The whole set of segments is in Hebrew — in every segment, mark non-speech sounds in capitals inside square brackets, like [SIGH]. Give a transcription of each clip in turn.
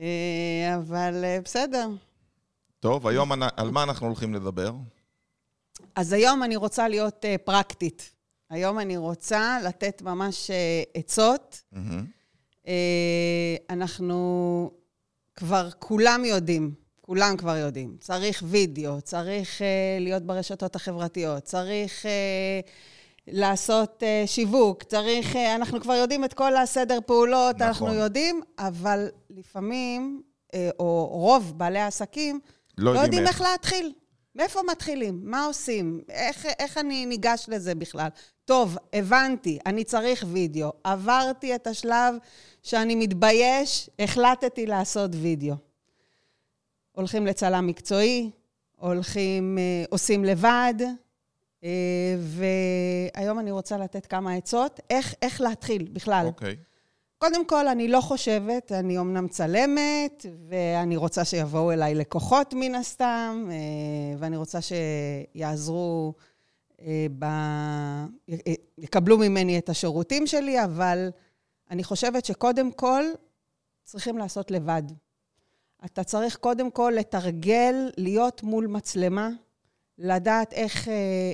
אה, אבל אה, בסדר. טוב, היום על מה אנחנו הולכים לדבר? אז היום אני רוצה להיות אה, פרקטית. היום אני רוצה לתת ממש עצות. אנחנו כבר כולם יודעים, כולם כבר יודעים. צריך וידאו, צריך להיות ברשתות החברתיות, צריך לעשות אה, שיווק, צריך... אה, אנחנו כבר יודעים את כל הסדר פעולות, נכון. אנחנו יודעים, אבל לפעמים, אה, או רוב בעלי העסקים, לא לא יודעים איך. להתחיל. מאיפה מתחילים? מה עושים? איך, איך אני ניגש לזה בכלל? טוב, הבנתי, אני צריך וידאו. עברתי את השלב שאני מתבייש, החלטתי לעשות וידאו. הולכים לצלם מקצועי, הולכים, עושים לבד, והיום אני רוצה לתת כמה עצות, איך, איך להתחיל בכלל. אוקיי. קודם כל, אני לא חושבת, אני אומנם מצלמת, ואני רוצה שיבואו אליי לקוחות מן הסתם, אה, ואני רוצה שיעזרו, אה, ב... יקבלו ממני את השירותים שלי, אבל אני חושבת שקודם כל צריכים לעשות לבד. אתה צריך קודם כל לתרגל, להיות מול מצלמה, לדעת איך, אה,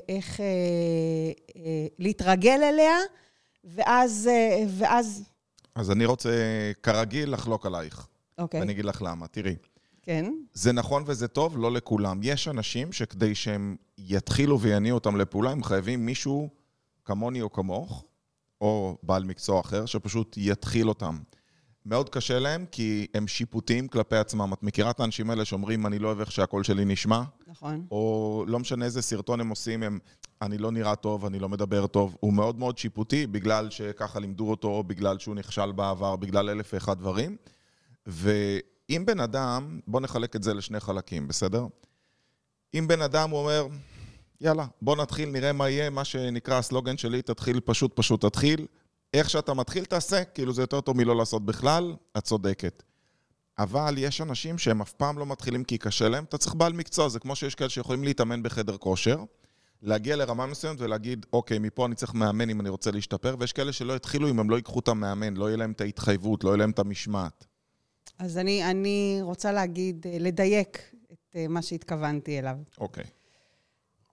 איך אה, אה, להתרגל אליה, ואז, אה, ואז אז אני רוצה, כרגיל, לחלוק עלייך. אוקיי, ואני אגיד לך למה. תראי, כן. זה נכון וזה טוב, לא לכולם. יש אנשים שכדי שהם יתחילו ויניעו אותם לפעולה, הם חייבים מישהו כמוני או כמוך, או בעל מקצוע אחר, שפשוט יתחיל אותם. מאוד קשה להם, כי הם שיפוטיים כלפי עצמם. את מכירה את האנשים האלה שאומרים, אני לא אוהב איך שהקול שלי נשמע? נכון. או לא משנה איזה סרטון הם עושים, הם, אני לא נראה טוב, אני לא מדבר טוב. הוא מאוד מאוד שיפוטי, בגלל שככה לימדו אותו, או בגלל שהוא נכשל בעבר, בגלל אלף ואחד דברים. ואם בן אדם, בוא נחלק את זה לשני חלקים, בסדר? אם בן אדם הוא אומר, יאללה, בוא נתחיל, נראה מה יהיה, מה שנקרא הסלוגן שלי, תתחיל פשוט פשוט תתחיל. איך שאתה מתחיל תעשה, כאילו זה יותר טוב מלא לעשות בכלל, את צודקת. אבל יש אנשים שהם אף פעם לא מתחילים כי קשה להם, אתה צריך בעל מקצוע, זה כמו שיש כאלה שיכולים להתאמן בחדר כושר, להגיע לרמה מסוימת ולהגיד, אוקיי, מפה אני צריך מאמן אם אני רוצה להשתפר, ויש כאלה שלא יתחילו אם הם לא ייקחו את המאמן, לא יהיה להם את ההתחייבות, לא יהיה להם את המשמעת. אז אני, אני רוצה להגיד, לדייק את אה, מה שהתכוונתי אליו. אוקיי.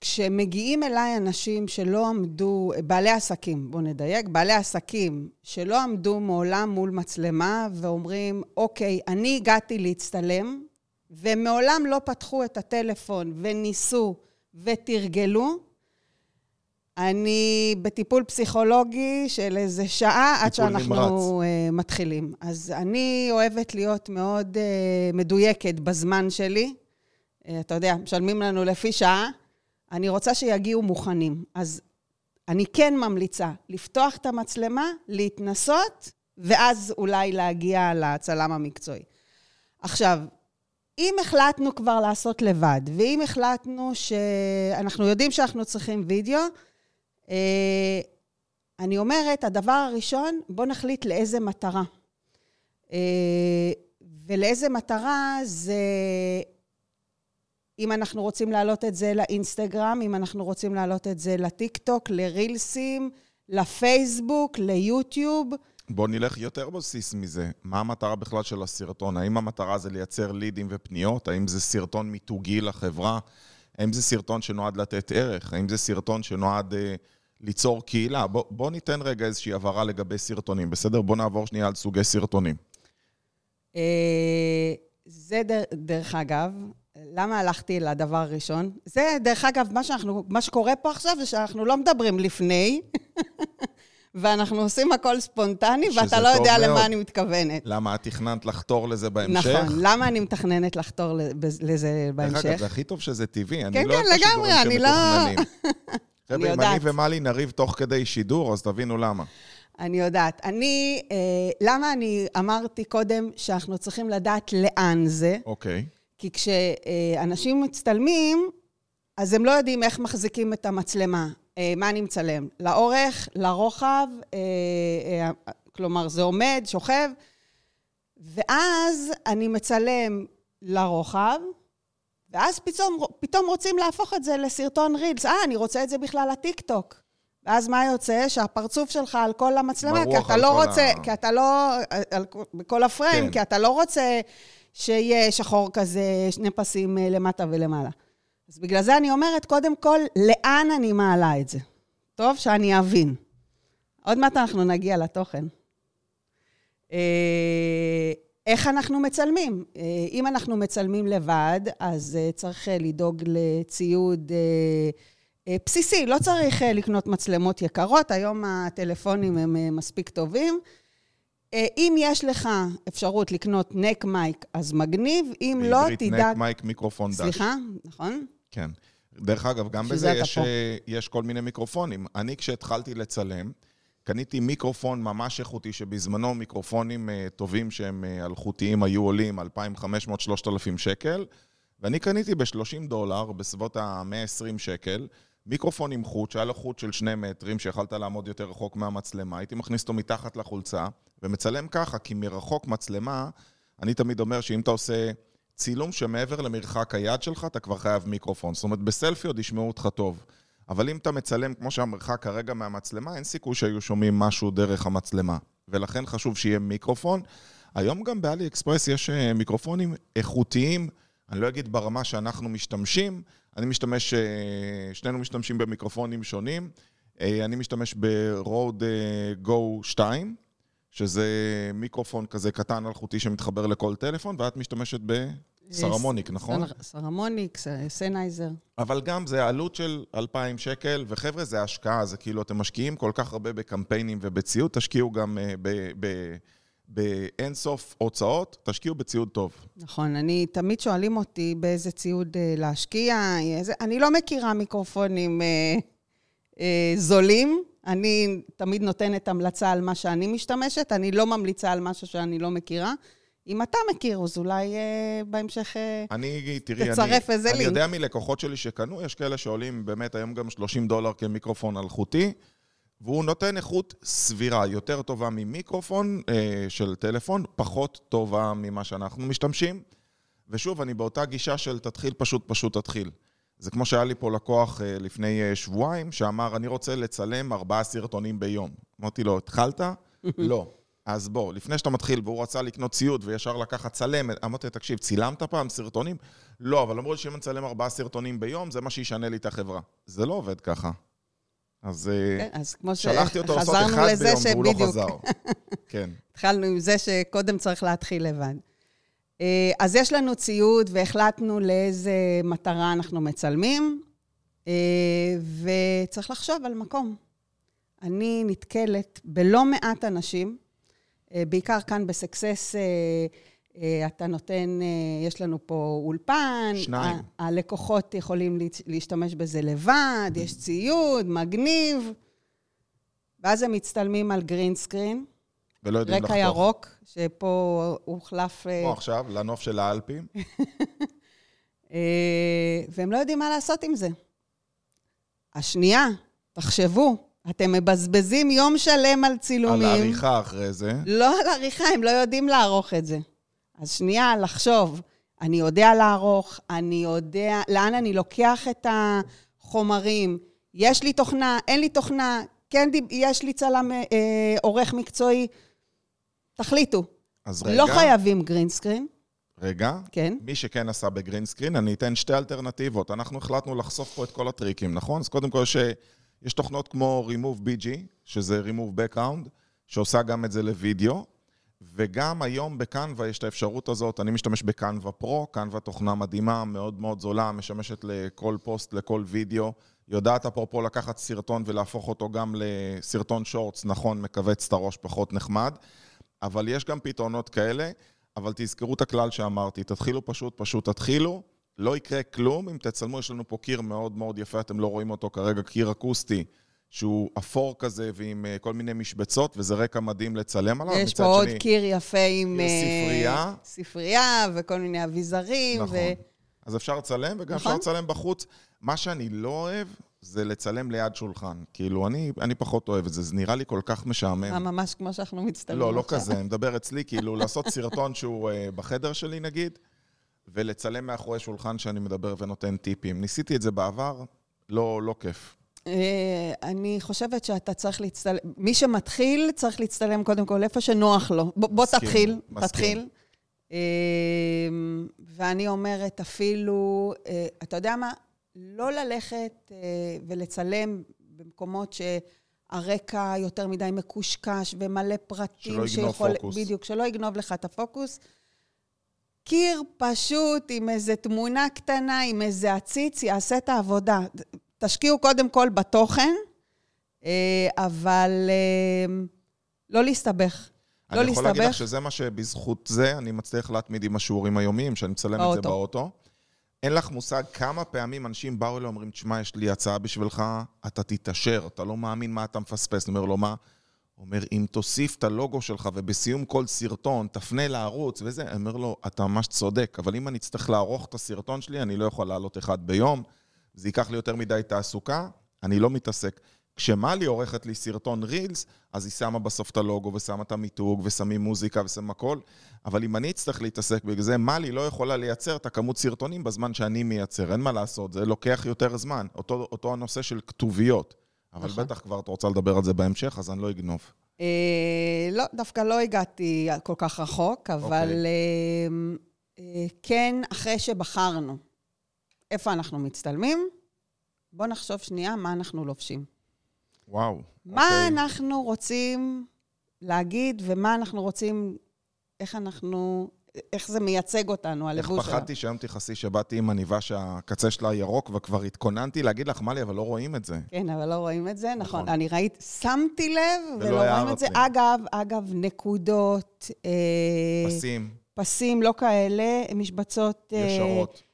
כשמגיעים אליי אנשים שלא עמדו, בעלי עסקים, בואו נדייק, בעלי עסקים שלא עמדו מעולם מול מצלמה ואומרים, אוקיי, אני הגעתי להצטלם, ומעולם לא פתחו את הטלפון וניסו ותרגלו, אני בטיפול פסיכולוגי של איזה שעה עד שאנחנו נמרץ. uh, מתחילים. אז אני אוהבת להיות מאוד uh, מדויקת בזמן שלי. Uh, אתה יודע, משלמים לנו לפי שעה. אני רוצה שיגיעו מוכנים. אז אני כן ממליצה לפתוח את המצלמה, להתנסות, ואז אולי להגיע לצלם המקצועי. עכשיו, אם החלטנו כבר לעשות לבד, ואם החלטנו שאנחנו יודעים שאנחנו צריכים וידאו, אה, אני אומרת, הדבר הראשון, בואו נחליט לאיזה מטרה. אה, ולאיזה מטרה זה אם אנחנו רוצים להעלות את זה לאינסטגרם, אם אנחנו רוצים להעלות את זה לטיק-טוק, לרילסים, לפייסבוק, ליוטיוב. בוא נלך יותר בסיס מזה. מה המטרה בכלל של הסרטון? האם המטרה זה לייצר לידים ופניות? האם זה סרטון מיתוגי לחברה? האם זה סרטון שנועד לתת ערך? האם זה סרטון שנועד אה, ליצור קהילה? בוא, בוא ניתן רגע איזושהי הבהרה לגבי סרטונים, בסדר? בוא נעבור שנייה על סוגי סרטונים. אה, זה דר, דרך אגב, למה הלכתי לדבר הראשון? זה, דרך אגב, מה, שאנחנו, מה שקורה פה עכשיו זה שאנחנו לא מדברים לפני, [LAUGHS] ואנחנו עושים הכל ספונטני, ואתה לא יודע מאוד. למה אני מתכוונת. למה את תכננת לחתור לזה בהמשך? נכון, למה אני מתכננת לחתור לזה- לזה דרך אגב, בהמשך? זה הכי טוב שזה טבעי. אני כן, לא כן, לגמרי, אני לא-. [LAUGHS] חבר'ה, אם אני. ומלי נריב תוך כדי שידור, אז תבינו למה. אני יודעת. אני, אה, למה אני אמרתי קודם שאנחנו צריכים לדעת לאן זה? אוקיי. כי כשאנשים מצטלמים, אז הם לא יודעים איך מחזיקים את המצלמה. אה, מה אני מצלם? לאורך, לרוחב, אה, אה, כלומר, זה עומד, שוכב, ואז אני מצלם לרוחב, ואז פתאום, פתאום רוצים להפוך את זה לסרטון רילס. אה, אני רוצה את זה בכלל לטיקטוק. ואז מה יוצא? שהפרצוף שלך על כל המצלמה, כי אתה על לא רוצה, ה- כי אתה לא, על, בכל הפריים, כן. כי אתה לא רוצה שיהיה שחור כזה, שני פסים אה, למטה ולמעלה. אז בגלל זה אני אומרת, קודם כל, לאן אני מעלה את זה? טוב, שאני אבין. עוד מעט אנחנו נגיע לתוכן. אה, איך אנחנו מצלמים? אה, אם אנחנו מצלמים לבד, אז צריך לדאוג לציוד בסיסי. לא צריך לקנות מצלמות יקרות, היום הטלפונים הם מספיק טובים. אה, אם יש לך אפשרות לקנות נק מייק, אז מגניב, אם לא, בעברית תדאג... נק מייק מיקרופון דש. סליחה, נכון? כן. דרך אגב, גם בזה יש. אה, יש כל מיני מיקרופונים. אני, כשהתחלתי לצלם, קניתי מיקרופון ממש איכותי, שבזמנו מיקרופונים אה, טובים שהם אלחוטיים היו עולים 2,500-3,000 שקל, ואני קניתי ב-30 דולר, בסביבות ה-120 שקל, מיקרופון עם חוט, שהיה לו חוט של שני מטרים, שיכלת לעמוד יותר רחוק מהמצלמה, הייתי מכניס אותו מתחת לחולצה, ומצלם ככה, כי מרחוק מצלמה, אני תמיד אומר שאם אתה עושה צילום שמעבר למרחק היד שלך, אתה כבר חייב מיקרופון. זאת אומרת, בסלפי עוד ישמעו אותך טוב. אבל אם אתה מצלם כמו שהמרחק כרגע מהמצלמה, אין סיכוי שהיו שומעים משהו דרך המצלמה. ולכן חשוב שיהיה מיקרופון. היום גם באלי אקספרס יש אה, מיקרופונים איכותיים, אני לא אגיד ברמה שאנחנו משתמשים, אני משתמש, אה, שנינו משתמשים במיקרופונים שונים. אה, אני משתמש ב-Rode אה, Go 2, שזה מיקרופון כזה קטן אלחוטי שמתחבר לכל טלפון, ואת משתמשת בסרמוניק, נכון? סר- סרמוניק, ס- סנהייזר. אבל גם זה עלות של 2,000 שקל, וחבר'ה, זה השקעה, זה כאילו, אתם משקיעים כל כך הרבה בקמפיינים ובציוד, תשקיעו גם ב- ב- באינסוף הוצאות, תשקיעו בציוד טוב. נכון, אני, תמיד שואלים אותי באיזה ציוד אה, להשקיע. איזה, אני לא מכירה מיקרופונים אה, אה, זולים. אני תמיד נותנת המלצה על מה שאני משתמשת, אני לא ממליצה על משהו שאני לא מכירה. אם אתה מכיר, אז אולי אה, בהמשך... אה, אני, תראי, תצרף אני, איזה אני לינק. יודע מלקוחות שלי שקנו, יש כאלה שעולים באמת היום גם 30 דולר כמיקרופון אלחוטי, והוא נותן איכות סבירה, יותר טובה ממיקרופון אה, של טלפון, פחות טובה ממה שאנחנו משתמשים. ושוב, אני באותה גישה של תתחיל פשוט, פשוט תתחיל. זה כמו שהיה לי פה לקוח אה, לפני אה, שבועיים, שאמר, אני רוצה לצלם ארבעה סרטונים ביום. אמרתי לו, התחלת? [LAUGHS] לא. אז בוא, לפני שאתה מתחיל, והוא רצה לקנות ציוד וישר לקחת צלמת, אמרתי, לו, תקשיב, צילמת פעם סרטונים? לא, אבל אמרו לי שאם אני אצלם ארבעה סרטונים ביום, זה מה שישנה לי את החברה. זה לא עובד ככה. אז אה, כן, אז כמו שלחתי אותו לעשות אחד ביום, והוא לא שבדיוק, חזר. [LAUGHS] כן. התחלנו עם זה שקודם צריך להתחיל לבד. אה, אז יש לנו ציוד והחלטנו לאיזה מטרה אנחנו מצלמים, אה, וצריך לחשוב על מקום. אני נתקלת בלא מעט אנשים, בעיקר כאן בסקסס, אתה נותן, אה, יש לנו פה אולפן. שניים. ה- הלקוחות יכולים להשתמש בזה לבד, יש ציוד, מגניב. ואז הם מצטלמים על גרין סקרין, ולא יודעים לחתוך. רקע ירוק, שפה הוחלף... אה, כמו עכשיו, לנוף של האלפים. [LAUGHS] אה, והם לא יודעים מה לעשות עם זה. השנייה, תחשבו, אתם מבזבזים יום שלם על צילומים. על העריכה אחרי זה. לא על עריכה, הם לא יודעים לערוך את זה. אז שנייה, לחשוב, אני יודע לערוך, אני יודע לאן אני לוקח את החומרים, יש לי תוכנה, אין לי תוכנה, כן יש לי צלם אה, אה, עורך מקצועי, תחליטו. אז רגע, לא חייבים green screen, רגע. כן. מי שכן עשה ב green screen, אני אתן שתי אלטרנטיבות. אנחנו החלטנו לחשוף פה את כל הטריקים, נכון? אז קודם כל יש, יש תוכנות כמו Remove BG, שזה Remove Background, שעושה גם את זה לוידאו, וגם היום בקנווה יש את האפשרות הזאת, אני משתמש בקנווה פרו, קנווה תוכנה מדהימה, מאוד מאוד זולה, משמשת לכל פוסט, לכל וידאו. יודעת אפרופו לקחת סרטון ולהפוך אותו גם לסרטון שורטס, נכון, מכווץ את הראש פחות נחמד, אבל יש גם פתרונות כאלה. אבל תזכרו את הכלל שאמרתי, תתחילו פשוט, פשוט תתחילו. לא יקרה כלום אם תצלמו, יש לנו פה קיר מאוד מאוד יפה, אתם לא רואים אותו כרגע, קיר אקוסטי, שהוא אפור כזה ועם אה, כל מיני משבצות, וזה רקע מדהים לצלם עליו. יש פה עוד שני, קיר יפה עם... אה, ספרייה. ספרייה וכל מיני אביזרים. נכון. ו... אז אפשר לצלם וגם נכון. אפשר לצלם בחוץ. מה שאני לא אוהב, זה לצלם ליד שולחן. כאילו, אני, אני פחות אוהב את זה, זה נראה לי כל כך משעמם. אה, ממש כמו שאנחנו מצטלמים לא, לא עכשיו. כזה, אני מדבר אצלי, כאילו, לעשות סרטון שהוא אה, בחדר שלי, נגיד, ולצלם מאחורי שולחן שאני מדבר ונותן טיפים. ניסיתי את זה בעבר, לא, לא כיף. אה, אני חושבת שאתה צריך להצטלם, מי שמתחיל צריך להצטלם קודם כל איפה שנוח לו. בוא, תתחיל. תתחיל. אה, ואני אומרת אפילו, אה, אתה יודע מה? לא ללכת ולצלם במקומות שהרקע יותר מדי מקושקש ומלא פרטים. שלא יגנוב שיכול, פוקוס. בדיוק, שלא יגנוב לך את הפוקוס. קיר פשוט עם איזה תמונה קטנה, עם איזה עציץ, יעשה את העבודה. תשקיעו קודם כל בתוכן, אה, אבל אה, לא להסתבך. לא אני יכול להגיד לך להסתבך. שזה מה שבזכות זה אני מצליח להתמיד עם השיעורים היומיים, שאני מצלם את זה באוטו. באוטו. אין לך מושג כמה פעמים אנשים באו אליי ואומרים, תשמע, יש לי הצעה בשבילך, אתה תתעשר, אתה לא מאמין מה אתה מפספס. אני אומר לו, מה? הוא אומר, אם תוסיף את הלוגו שלך ובסיום כל סרטון תפנה לערוץ וזה, אני אומר לו, אתה ממש צודק, אבל אם אני אצטרך לערוך את הסרטון שלי, אני לא יכול לעלות אחד ביום, זה ייקח לי יותר מדי תעסוקה, אני לא מתעסק. כשמלי עורכת לי סרטון רילס, אז היא שמה בסוף את הלוגו ושמה את המיתוג ושמים מוזיקה ושמים הכל, אבל אם אני אצטרך להתעסק בגלל זה, מלי לא יכולה לייצר את הכמות סרטונים בזמן שאני מייצר, אין מה לעשות, זה לוקח יותר זמן. אותו, אותו הנושא של כתוביות. אבל נכון. בטח כבר את רוצה לדבר על זה בהמשך, אז אני לא אגנוב. אה, לא, דווקא לא הגעתי כל כך רחוק, אבל אוקיי. אה, אה, כן, אחרי שבחרנו איפה אנחנו מצטלמים, בואו נחשוב שנייה מה אנחנו לובשים. וואו. מה אוקיי. אנחנו רוצים להגיד ומה אנחנו רוצים, איך אנחנו, איך זה מייצג אותנו, איך הלבוש שלנו. פחדתי שהיום תכעסי שבאתי עם עניבה שהקצה שלה ירוק, וכבר התכוננתי להגיד לך, מלי, אבל לא רואים את זה. כן, אבל לא רואים את זה, נכון. נכון. אני ראיתי, שמתי לב ולא ולא רואים את זה. לי. אגב, אגב, נקודות, אה, פסים, פסים לא כאלה, משבצות אה, ישרות. אה,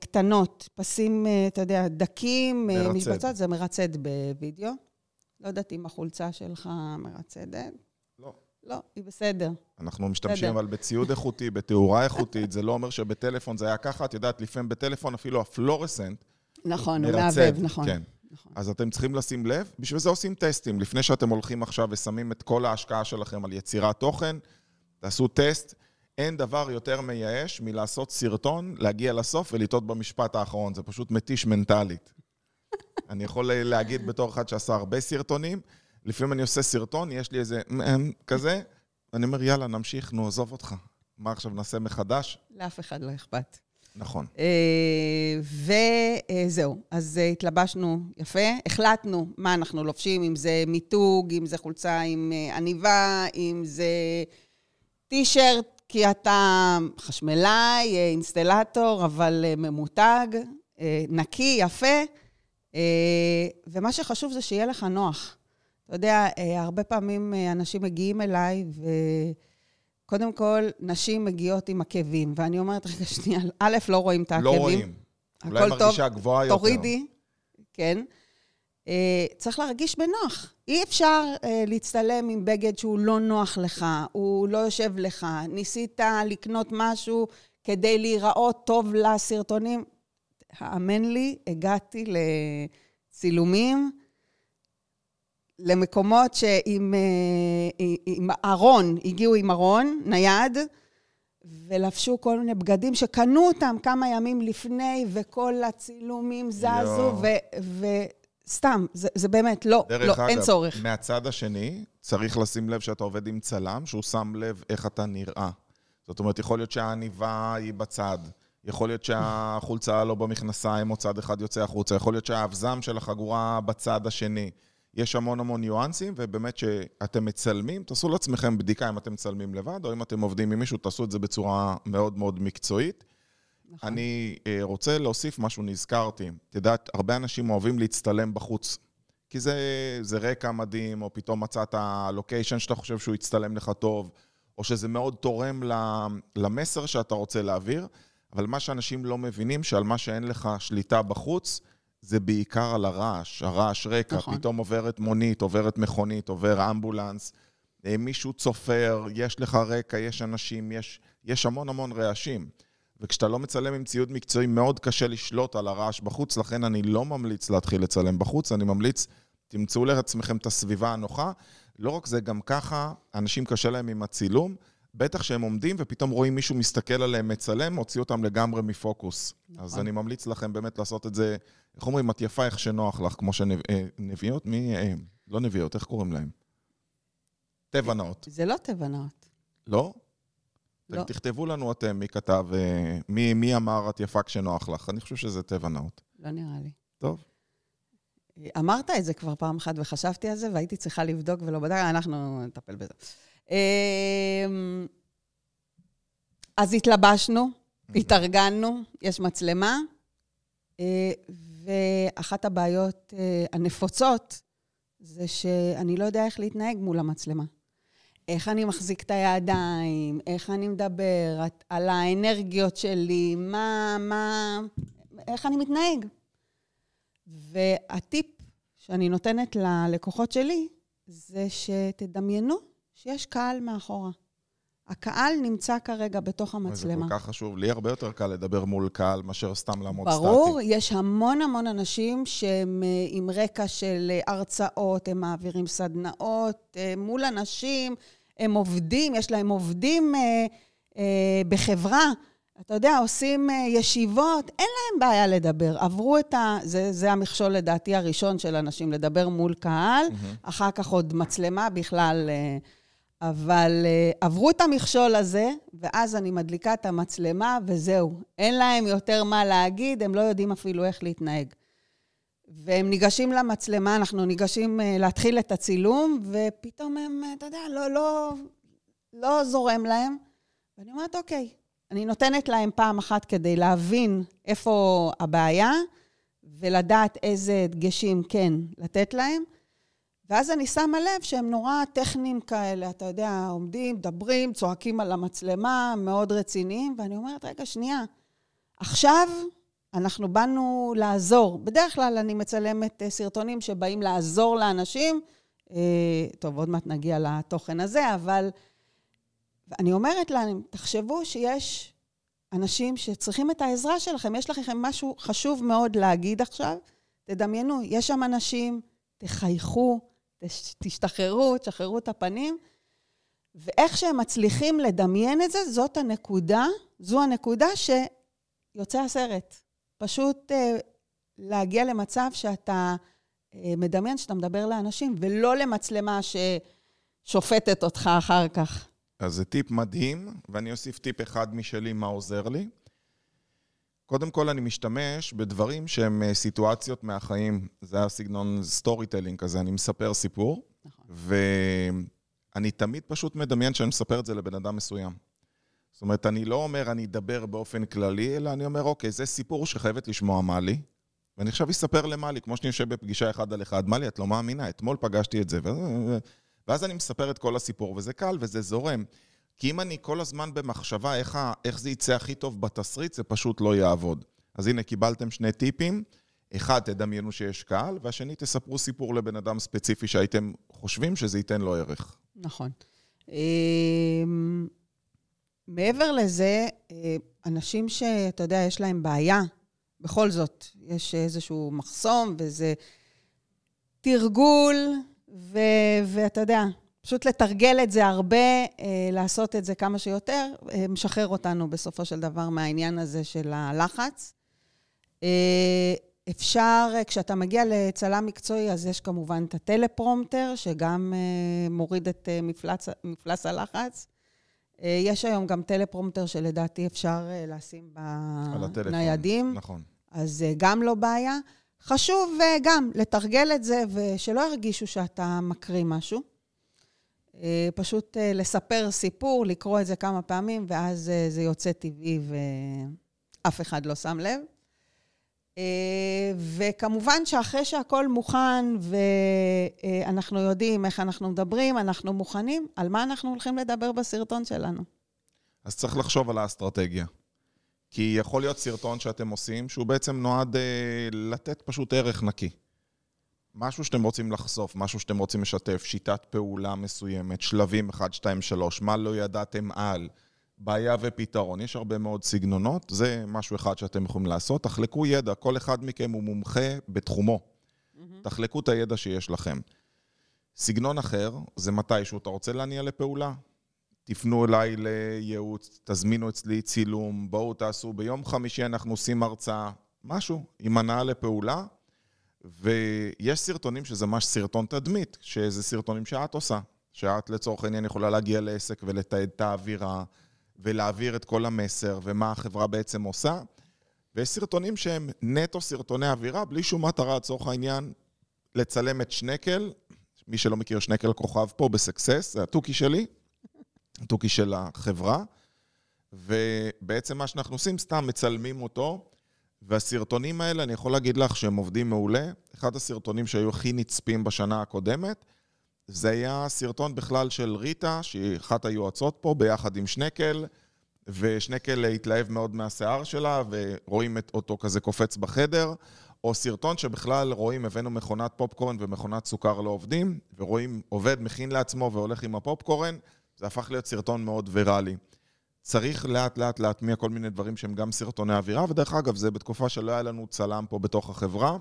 קטנות, פסים, אה, אתה יודע, דקים, אה, מרצד. משבצות, זה מרצד בווידאו. לא יודעת אם החולצה שלך מרצדת. לא. לא, היא בסדר. אנחנו משתמשים בסדר. אבל בציוד איכותי, [LAUGHS] בתאורה איכותית, זה לא אומר שבטלפון זה היה ככה, את יודעת, לפעמים בטלפון אפילו הפלורסנט נכון, הוא מרצד. מעבב, נכון. כן. נכון. אז אתם צריכים לשים לב, בשביל זה עושים טסטים. לפני שאתם הולכים עכשיו ושמים את כל ההשקעה שלכם על יצירת תוכן, תעשו טסט. אין דבר יותר מייאש מלעשות סרטון, להגיע לסוף ולטעות במשפט האחרון. זה פשוט מתיש מנטלית. [LAUGHS] אני יכול להגיד בתור אחד שעשה הרבה סרטונים, לפעמים אני עושה סרטון, יש לי איזה כזה, ואני אומר, יאללה, נמשיך, נו, עזוב אותך. מה עכשיו נעשה מחדש? לאף אחד לא אכפת. נכון. אה, וזהו, אז אה, התלבשנו יפה, החלטנו מה אנחנו לובשים, אם זה מיתוג, אם זה חולצה עם אה, עניבה, אם זה טישרט, כי אתה חשמלאי, אה, אינסטלטור, אבל אה, ממותג, אה, נקי, יפה. ומה שחשוב זה שיהיה לך נוח. אתה יודע, הרבה פעמים אנשים מגיעים אליי, ו... קודם כל, נשים מגיעות עם עקבים, ואני אומרת, רגע, שנייה, א', לא רואים את העקבים. לא רואים. אולי הכל טוב, מרגישה גבוהה יותר. תורידי, כן. צריך להרגיש בנוח. אי אפשר אה, להצטלם עם בגד שהוא לא נוח לך, הוא לא יושב לך. ניסית לקנות משהו כדי להיראות טוב לסרטונים. האמן לי, הגעתי לצילומים, למקומות שעם אה, עם ארון, הגיעו עם ארון נייד, ולבשו כל מיני בגדים שקנו אותם כמה ימים לפני, וכל הצילומים זזו, יואו. ו- וסתם, זה, זה באמת, לא, דרך לא, אגב, אין צורך. מהצד השני, צריך לשים לב שאתה עובד עם צלם, שהוא שם לב איך אתה נראה. זאת אומרת, יכול להיות שהעניבה היא בצד, יכול להיות שהחולצה לא במכנסיים או צד אחד יוצא החוצה, יכול להיות שהאבזם של החגורה בצד השני. יש המון המון ניואנסים, ובאמת שאתם מצלמים, תעשו לעצמכם בדיקה אם אתם מצלמים לבד, או אם אתם עובדים עם מישהו, תעשו את זה בצורה מאוד מאוד מקצועית. נכון. אני אה, רוצה להוסיף משהו, נזכרתי. את יודעת, הרבה אנשים אוהבים להצטלם בחוץ. כי זה, זה רקע מדהים, או פתאום מצאת לוקיישן שאתה חושב שהוא יצטלם לך טוב, או שזה מאוד תורם למסר שאתה רוצה להעביר, אבל מה שאנשים לא מבינים, שעל מה שאין לך שליטה בחוץ, זה בעיקר על הרעש, הרעש רקע. נכון. פתאום עוברת מונית, עוברת מכונית, עובר אמבולנס, אה, מישהו צופר, יש לך רקע, יש אנשים, יש, יש המון המון רעשים. וכשאתה לא מצלם עם ציוד מקצועי, מאוד קשה לשלוט על הרעש בחוץ, לכן אני לא ממליץ להתחיל לצלם בחוץ, אני ממליץ, תמצאו לעצמכם את הסביבה הנוחה. לא רק זה, גם ככה, אנשים קשה להם עם הצילום, בטח שהם עומדים ופתאום רואים מישהו מסתכל עליהם, מצלם, מוציא אותם לגמרי מפוקוס. נכון. אז אני ממליץ לכם באמת לעשות את זה, איך אומרים, את יפה איך שנוח לך, כמו שנביאות, מי, אה, לא נביאות, איך קוראים להם? טבע נאות. זה לא טבע נאות. לא? לא. תכתבו לנו אתם מי כתב, אה, מי, מי אמר את יפה כשנוח לך. אני חושב שזה טבע נאות. לא נראה לי. טוב. אמרת את זה כבר פעם אחת וחשבתי על זה, והייתי צריכה לבדוק ולא בדק, אנחנו נטפל בזה. אמ, אז התלבשנו, התארגנו, יש מצלמה, אה, ואחת הבעיות אה, הנפוצות זה שאני לא יודע איך להתנהג מול המצלמה. איך אני מחזיק את הידיים, איך אני מדבר, על האנרגיות שלי, מה, מה, איך אני מתנהג. והטיפ שאני נותנת ללקוחות שלי, זה שתדמיינו שיש קהל מאחורה. הקהל נמצא כרגע בתוך המצלמה. זה כל כך חשוב. לי הרבה יותר קל לדבר מול קהל מאשר סתם לעמוד סטטי. ברור, יש המון המון אנשים שהם אה, עם רקע של אה, הרצאות, הם מעבירים סדנאות אה, מול אנשים, הם עובדים, יש להם עובדים בחברה. אתה יודע, עושים ישיבות, אין להם בעיה לדבר. עברו את ה... זה, זה המכשול, לדעתי, הראשון של אנשים, לדבר מול קהל, mm-hmm. אחר כך עוד מצלמה בכלל. אה, אבל uh, עברו את המכשול הזה, ואז אני מדליקה את המצלמה, וזהו. אין להם יותר מה להגיד, הם לא יודעים אפילו איך להתנהג. והם ניגשים למצלמה, אנחנו ניגשים uh, להתחיל את הצילום, ופתאום הם, uh, אתה יודע, לא, לא, לא זורם להם. ואני אומרת, אוקיי, אני נותנת להם פעם אחת כדי להבין איפה הבעיה, ולדעת איזה דגשים כן לתת להם. ואז אני שמה לב שהם נורא טכניים כאלה, אתה יודע, עומדים, מדברים, צועקים על המצלמה, מאוד רציניים, ואני אומרת, רגע, שנייה, עכשיו אנחנו באנו לעזור. בדרך כלל אני מצלמת אה, סרטונים שבאים לעזור לאנשים. אה, טוב, עוד מעט נגיע לתוכן הזה, אבל אני אומרת להם, תחשבו שיש אנשים שצריכים את העזרה שלכם, יש לכם משהו חשוב מאוד להגיד עכשיו, תדמיינו, יש שם אנשים, תחייכו, תשתחררו, תשחררו את הפנים. ואיך שהם מצליחים לדמיין את זה, זאת הנקודה, זו הנקודה שיוצא הסרט. פשוט אה, להגיע למצב שאתה אה, מדמיין שאתה מדבר לאנשים, ולא למצלמה ששופטת אותך אחר כך. אז זה טיפ מדהים, ואני אוסיף טיפ אחד משלי, מה עוזר לי. קודם כל, אני משתמש בדברים שהם אה, סיטואציות מהחיים. זה הסגנון storytelling כזה, אני מספר סיפור, נכון. ואני תמיד פשוט מדמיין שאני מספר את זה לבן אדם מסוים. זאת אומרת, אני לא אומר, אני אדבר באופן כללי, אלא אני אומר, אוקיי, זה סיפור שחייבת לשמוע מלי, ואני עכשיו אספר למלי, כמו שאני יושב בפגישה אחד על אחד, מלי, את לא מאמינה, אתמול פגשתי את זה, ואז אני מספר את כל הסיפור, וזה קל וזה זורם. כי אם אני כל הזמן במחשבה איך, איך זה יצא הכי טוב בתסריט, זה פשוט לא יעבוד. אז הנה, קיבלתם שני טיפים. אחד, תדמיינו שיש קהל, והשני, תספרו סיפור לבן אדם ספציפי שהייתם חושבים שזה ייתן לו ערך. נכון. אמ, מעבר לזה, אה, אנשים שאתה יודע, יש להם בעיה, בכל זאת, יש איזשהו מחסום וזה תרגול, ואתה יודע, פשוט לתרגל את זה הרבה, אה, לעשות את זה כמה שיותר, אה, משחרר אותנו בסופו של דבר מהעניין הזה של הלחץ. אה, אפשר, כשאתה מגיע לצלם מקצועי, אז יש כמובן את הטלפרומטר, שגם מוריד את מפלס, מפלס הלחץ. יש היום גם טלפרומטר שלדעתי אפשר לשים בניידים. נכון. אז גם לא בעיה. חשוב גם לתרגל את זה, ושלא ירגישו שאתה מקריא משהו. אה, פשוט אה, לספר סיפור, לקרוא את זה כמה פעמים, ואז אה, זה יוצא טבעי ואף אחד לא שם לב. וכמובן שאחרי שהכול מוכן ואנחנו יודעים איך אנחנו מדברים, אנחנו מוכנים, על מה אנחנו הולכים לדבר בסרטון שלנו. אז צריך לחשוב על האסטרטגיה. כי יכול להיות סרטון שאתם עושים, שהוא בעצם נועד לתת פשוט ערך נקי. משהו שאתם רוצים לחשוף, משהו שאתם רוצים לשתף, שיטת פעולה מסוימת, שלבים 1, 2, 3, מה לא ידעתם על, בעיה ופתרון. יש הרבה מאוד סגנונות, זה משהו אחד שאתם יכולים לעשות. תחלקו ידע, כל אחד מכם הוא מומחה בתחומו. Mm-hmm. תחלקו את הידע שיש לכם. סגנון אחר, זה מתישהו אתה רוצה להניע לפעולה. תפנו אליי לייעוץ, תזמינו אצלי צילום, בואו תעשו, ביום חמישי אנחנו עושים הרצאה, משהו, עם הנעה לפעולה. ויש סרטונים שזה ממש סרטון תדמית, שזה סרטונים שאת עושה. שאת לצורך העניין יכולה להגיע לעסק ולתעד את האווירה, ולהעביר את כל המסר, ומה החברה בעצם עושה. ויש סרטונים שהם נטו סרטוני אווירה, בלי שום מטרה לצורך העניין לצלם את שנקל, מי שלא מכיר שנקל כוכב פה בסקסס, זה התוכי שלי, התוכי של החברה, ובעצם מה שאנחנו עושים, סתם מצלמים אותו, והסרטונים האלה, אני יכול להגיד לך שהם עובדים מעולה. אחד הסרטונים שהיו הכי נצפים בשנה הקודמת, זה היה סרטון בכלל של ריטה, שהיא אחת היועצות פה, ביחד עם שנקל, ושנקל התלהב מאוד מהשיער שלה, ורואים אותו כזה קופץ בחדר, או סרטון שבכלל רואים, הבאנו מכונת פופקורן ומכונת סוכר לעובדים, ורואים עובד מכין לעצמו והולך עם הפופקורן, זה הפך להיות סרטון מאוד ויראלי. צריך לאט לאט להטמיע כל מיני דברים שהם גם סרטוני אווירה, ודרך אגב, זה בתקופה שלא היה לנו צלם פה בתוך החברה,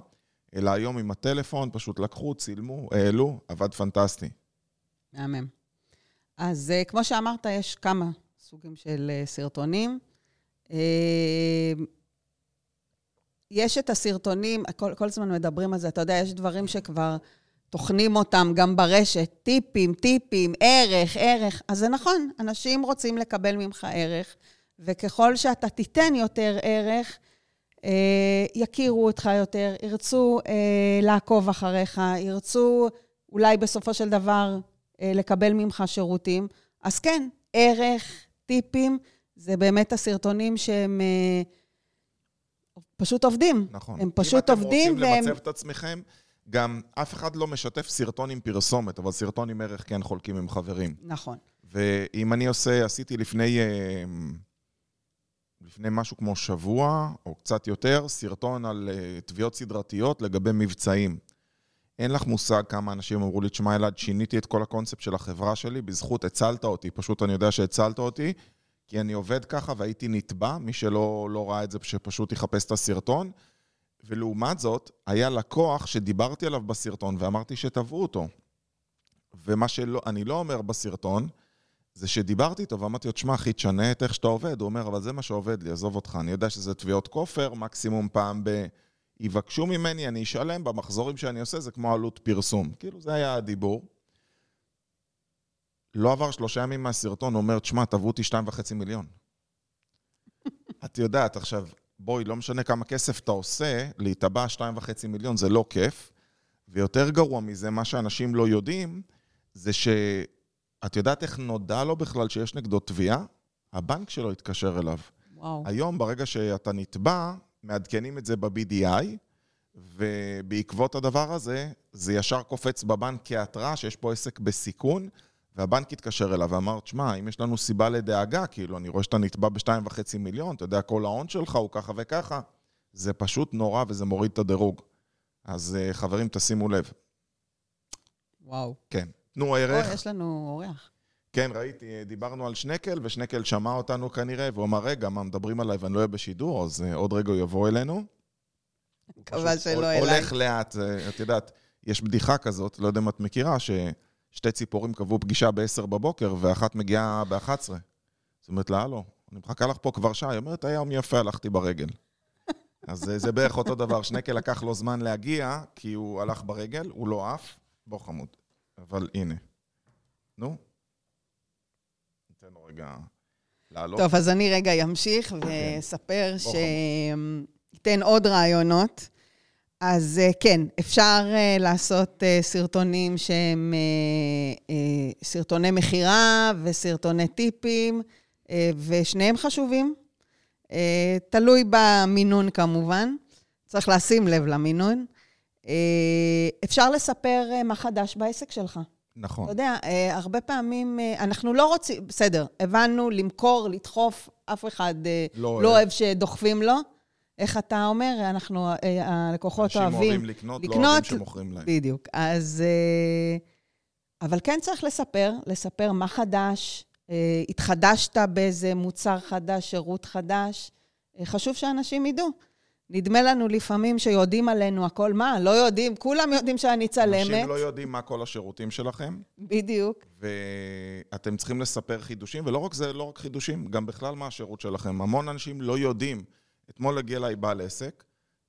אלא היום עם הטלפון, פשוט לקחו, צילמו, העלו, עבד פנטסטי. מהמם. אז אה, כמו שאמרת, יש כמה סוגים של אה, סרטונים. אה, יש את הסרטונים, כל, כל הזמן מדברים על זה, אתה יודע, יש דברים שכבר טוחנים אותם גם ברשת, טיפים, טיפים, ערך, ערך. אז זה נכון, אנשים רוצים לקבל ממך ערך, וככל שאתה תיתן יותר ערך, אה, יכירו אותך יותר, ירצו אה, לעקוב אחריך, ירצו אולי בסופו של דבר אה, לקבל ממך שירותים. אז כן, ערך, טיפים, זה באמת הסרטונים שהם פשוט עובדים. נכון. הם פשוט עובדים והם... אם אתם רוצים למצב את עצמכם, גם אף אחד לא משתף סרטון עם פרסומת, אבל סרטון עם ערך כן חולקים עם חברים. נכון. ואם אני עושה, עשיתי לפני... לפני משהו כמו שבוע, או קצת יותר, סרטון על uh, תביעות סדרתיות לגבי מבצעים. אין לך מושג כמה אנשים אמרו לי, תשמע אלעד, שיניתי את כל הקונספט של החברה שלי, בזכות הצלת אותי, פשוט אני יודע שהצלת אותי, כי אני עובד ככה והייתי נתבע, מי שלא לא ראה את זה, שפשוט יחפש את הסרטון. ולעומת זאת, היה לקוח שדיברתי עליו בסרטון ואמרתי שתבעו אותו. ומה שאני לא אומר בסרטון, זה שדיברתי איתו ואמרתי לו, תשמע, אחי, תשנה את איך שאתה עובד. הוא אומר, אבל זה מה שעובד לי, עזוב אותך. אני יודע שזה תביעות כופר, מקסימום פעם ב... יבקשו ממני, אני אשלם, במחזורים שאני עושה זה כמו עלות פרסום. כאילו, זה היה הדיבור. לא עבר שלושה ימים מהסרטון, הוא אומר, תשמע, תבעו אותי שתיים וחצי מיליון. [LAUGHS] את יודעת, עכשיו, בואי, לא משנה כמה כסף אתה עושה, שתיים וחצי מיליון זה לא כיף. ויותר גרוע מזה, מה שאנשים לא יודעים, זה ש... את יודעת איך נודע לו בכלל שיש נגדו תביעה? הבנק שלו התקשר אליו. וואו. היום, ברגע שאתה נתבע, מעדכנים את זה ב-BDI, ובעקבות הדבר הזה, זה ישר קופץ בבנק כהתראה שיש פה עסק בסיכון, והבנק התקשר אליו ואמר, תשמע, אם יש לנו סיבה לדאגה, כאילו, אני רואה שאתה נתבע ב-2.5 מיליון, אתה יודע, כל ההון שלך הוא ככה וככה, זה פשוט נורא וזה מוריד את הדירוג. אז אה, חברים, תשימו לב. וואו. כן. תנו ערך. או, יש לנו אורח. כן, ראיתי, דיברנו על שנקל, ושנקל שמע אותנו כנראה, והוא אמר, רגע, מה, מדברים עליי ואני לא אהיה בשידור, אז uh, עוד רגע הוא יבוא אלינו. מקווה שלא אליי. הולך לאט, את יודעת, יש בדיחה כזאת, לא יודע אם את מכירה, ששתי ציפורים קבעו פגישה ב-10 בבוקר, ואחת מגיעה ב-11. זאת אומרת לה, הלו, אני מחכה לך פה כבר שעה. היא אומרת, היה יום יפה, הלכתי ברגל. אז זה בערך אותו דבר. שנקל לקח לו זמן להגיע, כי הוא הלך ברגל, הוא לא עף. בוא חמוד. אבל הנה. נו. ניתן לו רגע לעלות. טוב, אז אני רגע אמשיך כן. ואספר שייתן עוד רעיונות. אז אה, כן, אפשר אה, לעשות אה, סרטונים שהם סרטוני מכירה וסרטוני טיפים, ושניהם חשובים. תלוי במינון כמובן, צריך לשים לב למינון. אפשר לספר מה חדש בעסק שלך. נכון. אתה יודע, הרבה פעמים אנחנו לא רוצים, בסדר, הבנו, למכור, לדחוף, אף אחד לא, לא אוהב שדוחפים לו. איך אתה אומר? אנחנו, הלקוחות אוהבים... אנשים אוהבים לקנות, לקנות, לא אוהבים שמוכרים להם. בדיוק. אז... אבל כן צריך לספר, לספר מה חדש, התחדשת באיזה מוצר חדש, שירות חדש. חשוב שאנשים ידעו. נדמה לנו לפעמים שיודעים עלינו הכל. מה, לא יודעים? כולם יודעים שאני צלמת. אנשים לא יודעים מה כל השירותים שלכם, בדיוק. ואתם צריכים לספר חידושים, ולא רק זה, לא רק חידושים, גם בכלל מה השירות שלכם. המון אנשים לא יודעים. אתמול הגיע אליי בעל עסק,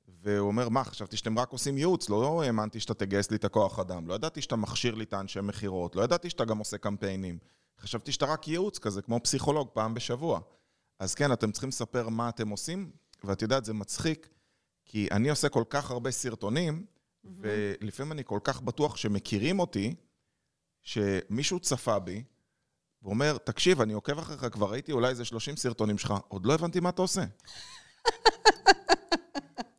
והוא אומר, מה, חשבתי שאתם רק עושים ייעוץ, לא האמנתי שאתה תגייס לי את הכוח אדם, לא ידעתי שאתה מכשיר לי את האנשי מכירות, לא ידעתי שאתה גם עושה קמפיינים. חשבתי שאתה רק ייעוץ כזה, כמו פסיכולוג פעם בשבוע. אז כן, אתם צריכים לספר מה אתם עושים, ואת יודעת, זה מצחיק, כי אני עושה כל כך הרבה סרטונים, ולפעמים אני כל כך בטוח שמכירים אותי, שמישהו צפה בי, ואומר, תקשיב, אני עוקב אחריך, כבר ראיתי אולי איזה 30 סרטונים שלך, עוד לא הבנתי מה אתה עושה.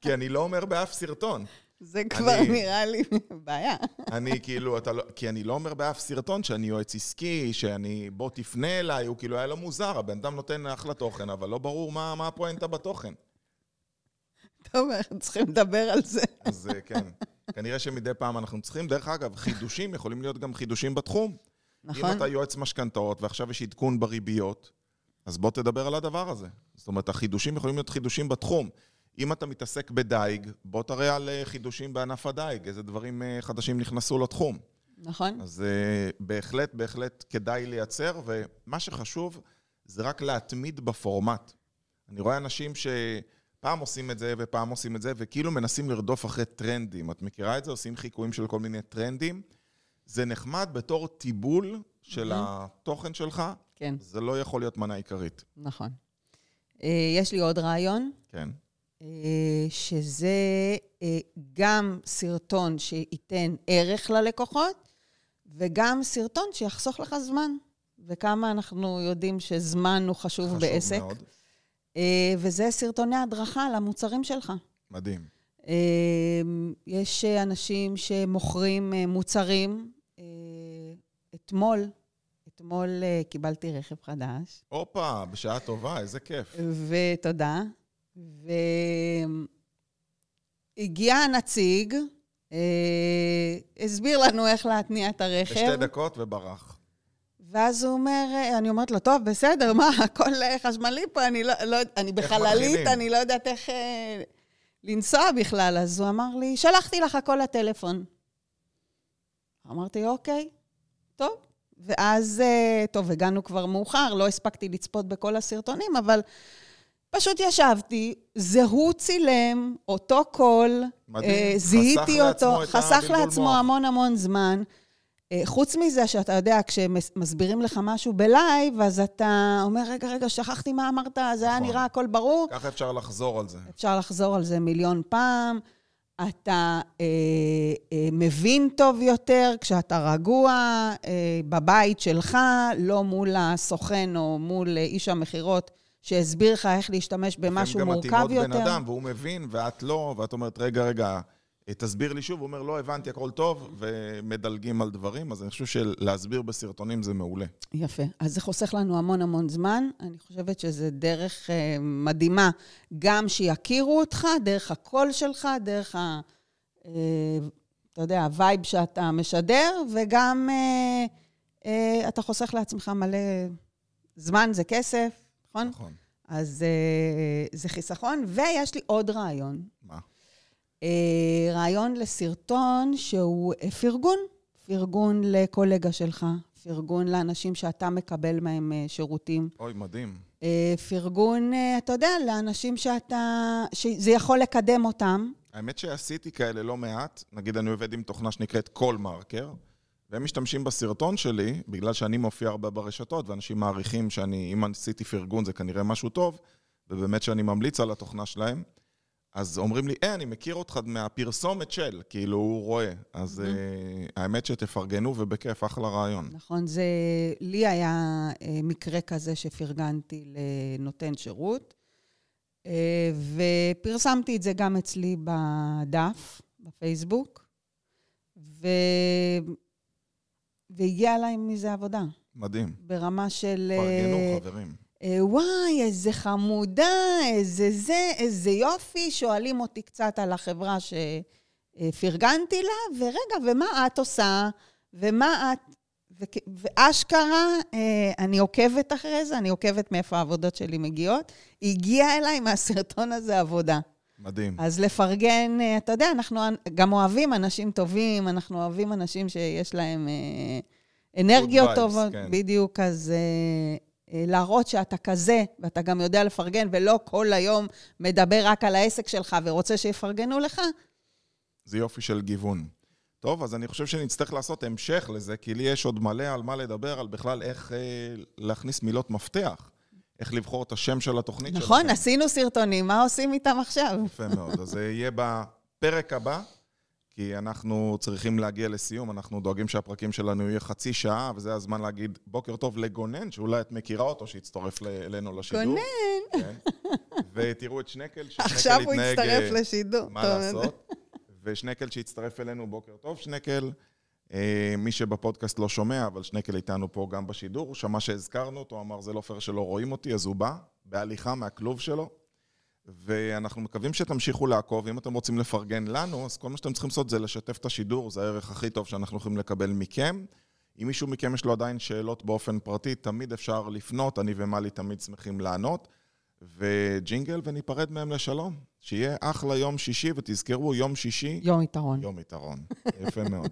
כי אני לא אומר באף סרטון. זה כבר אני- נראה לי בעיה. אני כאילו, אתה לא... כי אני לא אומר באף סרטון שאני יועץ עסקי, שאני בוא תפנה אליי, הוא כאילו היה לו מוזר, הבן אדם נותן אחלה תוכן, אבל לא ברור מה, מה הפואנטה בתוכן. טוב, אנחנו צריכים לדבר על זה. אז אה, כן, כנראה שמדי פעם אנחנו צריכים. דרך אגב, חידושים יכולים להיות גם חידושים בתחום. נכון? אם אתה יועץ משכנתאות ועכשיו יש עדכון בריביות, אז בוא תדבר על הדבר הזה. זאת אומרת, החידושים יכולים להיות חידושים בתחום. אם אתה מתעסק בדייג, בוא תראה על אה, חידושים בענף הדייג, איזה דברים אה, חדשים נכנסו לתחום. נכון? אז uh, בהחלט, בהחלט כדאי לייצר, ומה שחשוב זה רק להתמיד בפורמט. אני רואה אנשים שפעם עושים את זה ופעם עושים את זה, וכאילו מנסים לרדוף אחרי טרנדים. את מכירה את זה? עושים חיקויים של כל מיני טרנדים. זה נחמד בתור טיבול של התוכן שלך, כן, זה לא יכול להיות מנה עיקרית. נכון. אה, יש לי עוד רעיון, כן. אה, שזה אה, גם סרטון שייתן ערך ללקוחות, וגם סרטון שיחסוך לך זמן. וכמה אנחנו יודעים שזמן הוא חשוב, חשוב בעסק. מאוד. אה, וזה סרטוני הדרכה למוצרים שלך. מדהים. יש אנשים שמוכרים מוצרים. אתמול, אתמול אה, קיבלתי רכב חדש, הופה, בשעה טובה, איזה כיף. ותודה. והגיע הנציג, אה, הסביר לנו איך להתניע את הרכב. בשתי דקות וברח. ואז הוא אומר, אני אומרת לו, טוב, בסדר, מה, הכל אה, חשמלי פה, אני לא, לא אני בחללית? אני לא יודעת איך אה, לנסוע בכלל. אז הוא אמר לי, שלחתי לך הכל לטלפון. אמרתי, אוקיי, טוב. ואז, אה, טוב, הגענו כבר מאוחר, לא הספקתי לצפות בכל הסרטונים, אבל פשוט ישבתי, זה הוא צילם, אותו קול, מדהים. אה, חסך זיהיתי לעצמו אותו, את חסך לעצמו מוח. המון המון זמן. אה, חוץ מזה שאתה יודע, כשמסבירים לך משהו בלייב, אז אתה אומר, רגע, רגע, שכחתי מה אמרת, זה היה נכון. נראה הכל ברור. ככה אפשר לחזור על זה. אפשר לחזור על זה מיליון פעם. אתה אה, אה, מבין טוב יותר כשאתה רגוע אה, בבית שלך, לא מול הסוכן או מול אה, איש המכירות שהסביר לך איך להשתמש במשהו מורכב גם מתאימות יותר. בן אדם, והוא מבין, ואת לא, ואת אומרת, רגע, רגע, תסביר לי שוב. הוא אומר, לא, הבנתי, הכל טוב, ומדלגים על דברים. אז אני חושב שלהסביר בסרטונים זה מעולה. יפה. אז זה חוסך לנו המון המון זמן. אני חושבת שזו דרך אה, מדהימה, גם שיכירו אותך, דרך הקול שלך, דרך ה... אה, אתה יודע, ה vibe שאתה משדר, וגם אה, אה, אתה חוסך לעצמך מלא זמן, זה כסף, נכון? נכון. אז אה, זה חיסכון. ויש לי עוד רעיון. אה, רעיון לסרטון שהוא אה, פרגון, פרגון לקולגה שלך, פרגון לאנשים שאתה מקבל מהם אה, שירותים, אוי, מדהים. פרגון, אתה יודע, לאנשים שאתה, שזה יכול לקדם אותם. האמת שעשיתי כאלה לא מעט. נגיד, אני עובד עם תוכנה שנקראת קול מרקר, והם משתמשים בסרטון שלי, בגלל שאני מופיע הרבה ברשתות, ואנשים מעריכים שאני, אם עשיתי פרגון זה כנראה משהו טוב, ובאמת שאני ממליץ על התוכנה שלהם. אז אומרים לי, אה, אני מכיר אותך מהפרסומת של, כאילו, הוא רואה. אז אה, האמת שתפרגנו, ובכיף, אחלה רעיון. נכון, זה... לי היה אה, מקרה כזה שפרגנתי לנותן שירות, אה, ופרסמתי את זה גם אצלי בדף, בפייסבוק, ו... והגיעה אליי מזה עבודה, מדהים. ברמה של... פרגנו, חברים. אה, וואי, איזה חמודה, איזה זה, איזה יופי. שואלים אותי קצת על החברה שפרגנתי לה, ורגע, ומה את עושה? ומה את... וכ- ואשכרה, אה, אני עוקבת אחרי זה, אני עוקבת מאיפה העבודות שלי מגיעות. הגיעה אליי מהסרטון הזה עבודה. מדהים. אז לפרגן, אה, אתה יודע, אנחנו גם אוהבים אנשים טובים, אנחנו אוהבים אנשים שיש להם אנרגיות טובות, כן. בדיוק, אז להראות שאתה כזה, ואתה גם יודע לפרגן, ולא כל היום מדבר רק על העסק שלך ורוצה שיפרגנו לך, זה יופי של גיוון. טוב, אז אני חושב שנצטרך לעשות המשך לזה, כי לי יש עוד מלא על מה לדבר, על בכלל איך אה, להכניס מילות מפתח. איך לבחור את השם של התוכנית נכון, שלכם. עשינו סרטונים, מה עושים איתם עכשיו? יפה מאוד. אז זה יהיה בפרק הבא, כי אנחנו צריכים להגיע לסיום, אנחנו דואגים שהפרקים שלנו יהיה חצי שעה, וזה הזמן להגיד בוקר טוב לגונן, שאולי את מכירה אותו, שיצטרף אלינו לשידור. גונן. כן. ותראו את שנקל, ששנקל עכשיו הוא התנהג, יצטרף אה, לשידור. מה לעשות? ושנקל שהצטרף אלינו, בוקר טוב, שנקל. אה, מי שבפודקאסט לא שומע, אבל שנקל איתנו פה גם בשידור, הוא שמע שהזכרנו אותו, אמר זה לא פייר שלא רואים אותי, אז הוא בא, בהליכה מהכלוב שלו. ואנחנו מקווים שתמשיכו לעקוב, אם אתם רוצים לפרגן לנו, אז כל מה שאתם צריכים לעשות זה לשתף את השידור, זה הערך הכי טוב שאנחנו יכולים לקבל מכם. אם מישהו מכם יש לו עדיין שאלות באופן פרטי, תמיד אפשר לפנות, אני ומלי תמיד שמחים לענות. וג'ינגל וניפרד מהם לשלום. שיהיה אחלה יום שישי, ותזכרו, יום שישי, יום יתרון. יום יתרון. יפה מאוד.